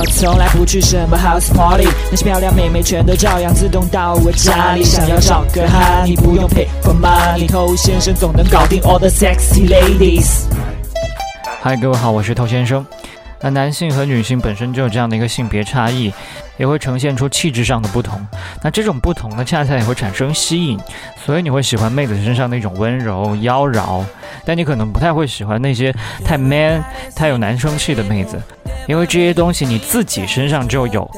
我从来不去什么 house party，那些漂亮妹妹全都照样自动到我家里。想要找个哈，你不用 pay for money，头先生总能搞定 all the sexy ladies。嗨，各位好，我是头先生。那男性和女性本身就有这样的一个性别差异，也会呈现出气质上的不同。那这种不同呢，恰恰也会产生吸引，所以你会喜欢妹子身上那种温柔妖娆，但你可能不太会喜欢那些太 man、太有男生气的妹子，因为这些东西你自己身上就有。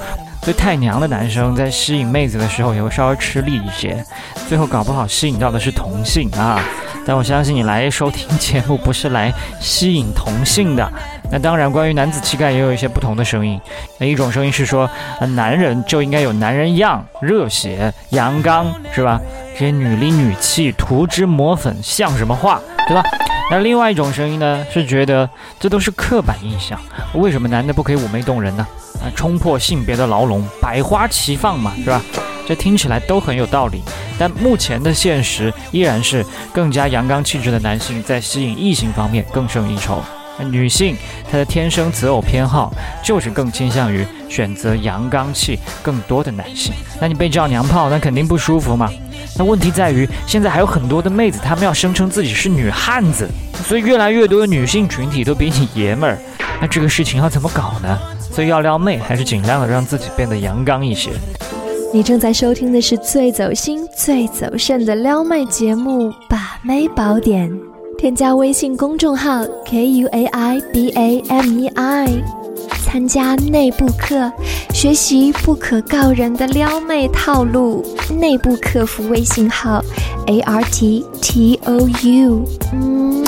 所以太娘的男生在吸引妹子的时候也会稍微吃力一些，最后搞不好吸引到的是同性啊。但我相信你来收听节目不是来吸引同性的。那当然，关于男子气概也有一些不同的声音。那一种声音是说，呃，男人就应该有男人样，热血阳刚，是吧？这些女里女气涂脂抹粉像什么话，对吧？那另外一种声音呢，是觉得这都是刻板印象。为什么男的不可以妩媚动人呢？啊，冲破性别的牢笼，百花齐放嘛，是吧？这听起来都很有道理。但目前的现实依然是，更加阳刚气质的男性在吸引异性方面更胜一筹。女性她的天生择偶偏好就是更倾向于选择阳刚气更多的男性。那你被叫娘炮，那肯定不舒服嘛。那问题在于，现在还有很多的妹子，她们要声称自己是女汉子，所以越来越多的女性群体都比你爷们儿。那这个事情要怎么搞呢？所以要撩妹，还是尽量的让自己变得阳刚一些。你正在收听的是最走心、最走肾的撩妹节目《把妹宝典》。添加微信公众号 k u a i b a m e i，参加内部课，学习不可告人的撩妹套路。内部客服微信号 a r t t o u。嗯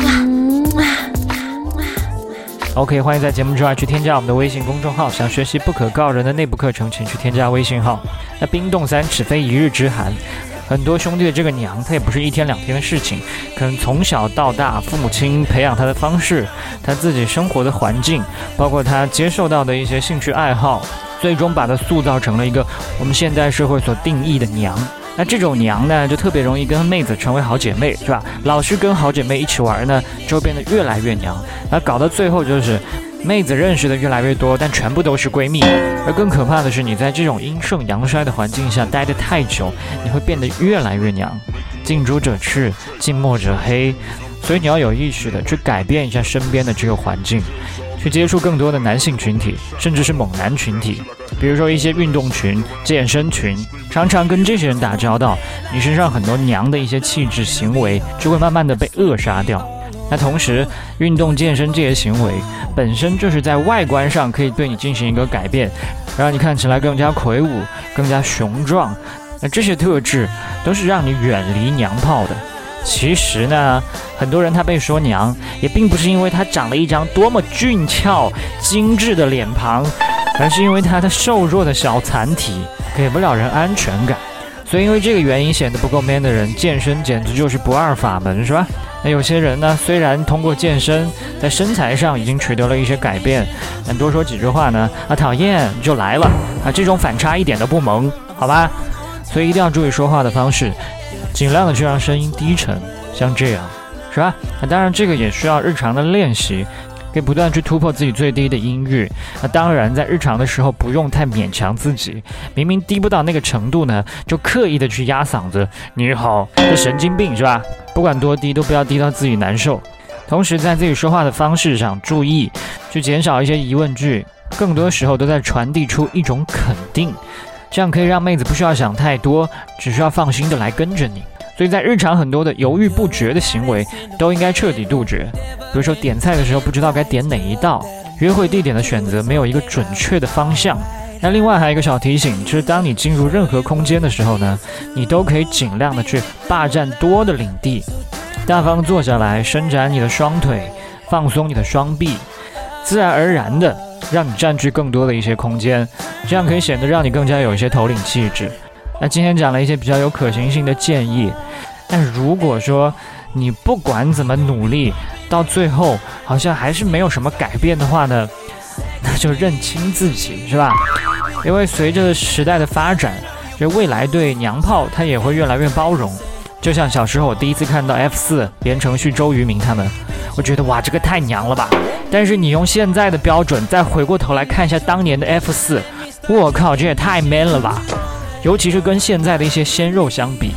OK，欢迎在节目之外去添加我们的微信公众号。想学习不可告人的内部课程，请去添加微信号。那冰冻三尺非一日之寒。很多兄弟的这个娘，他也不是一天两天的事情，可能从小到大，父母亲培养他的方式，他自己生活的环境，包括他接受到的一些兴趣爱好，最终把他塑造成了一个我们现代社会所定义的娘。那这种娘呢，就特别容易跟妹子成为好姐妹，是吧？老是跟好姐妹一起玩呢，就变得越来越娘，那搞到最后就是。妹子认识的越来越多，但全部都是闺蜜。而更可怕的是，你在这种阴盛阳衰的环境下待得太久，你会变得越来越娘。近朱者赤，近墨者黑。所以你要有意识的去改变一下身边的这个环境，去接触更多的男性群体，甚至是猛男群体。比如说一些运动群、健身群，常常跟这些人打交道，你身上很多娘的一些气质行为就会慢慢的被扼杀掉。那同时，运动健身这些行为本身就是在外观上可以对你进行一个改变，让你看起来更加魁梧、更加雄壮。那这些特质都是让你远离娘炮的。其实呢，很多人他被说娘，也并不是因为他长了一张多么俊俏、精致的脸庞，而是因为他的瘦弱的小残体给不了人安全感。所以因为这个原因显得不够 man 的人，健身简直就是不二法门，是吧？那有些人呢，虽然通过健身在身材上已经取得了一些改变，但多说几句话呢，啊，讨厌就来了啊，这种反差一点都不萌，好吧？所以一定要注意说话的方式，尽量的去让声音低沉，像这样，是吧？那当然这个也需要日常的练习。可以不断去突破自己最低的音域。那当然，在日常的时候不用太勉强自己。明明低不到那个程度呢，就刻意的去压嗓子。你好，这神经病是吧？不管多低，都不要低到自己难受。同时，在自己说话的方式上注意，去减少一些疑问句，更多时候都在传递出一种肯定。这样可以让妹子不需要想太多，只需要放心的来跟着你。所以在日常很多的犹豫不决的行为都应该彻底杜绝，比如说点菜的时候不知道该点哪一道，约会地点的选择没有一个准确的方向。那另外还有一个小提醒，就是当你进入任何空间的时候呢，你都可以尽量的去霸占多的领地，大方坐下来，伸展你的双腿，放松你的双臂，自然而然的让你占据更多的一些空间，这样可以显得让你更加有一些头领气质。那今天讲了一些比较有可行性的建议，但如果说你不管怎么努力，到最后好像还是没有什么改变的话呢，那就认清自己，是吧？因为随着时代的发展，这未来对娘炮它也会越来越包容。就像小时候我第一次看到 F 四连承旭周渝民他们，我觉得哇，这个太娘了吧！但是你用现在的标准再回过头来看一下当年的 F 四，我靠，这也太 man 了吧！尤其是跟现在的一些鲜肉相比。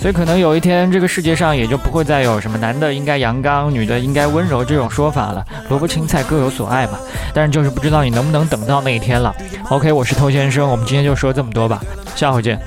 所以可能有一天，这个世界上也就不会再有什么男的应该阳刚，女的应该温柔这种说法了。萝卜青菜各有所爱嘛。但是就是不知道你能不能等到那一天了。OK，我是偷先生，我们今天就说这么多吧，下回见。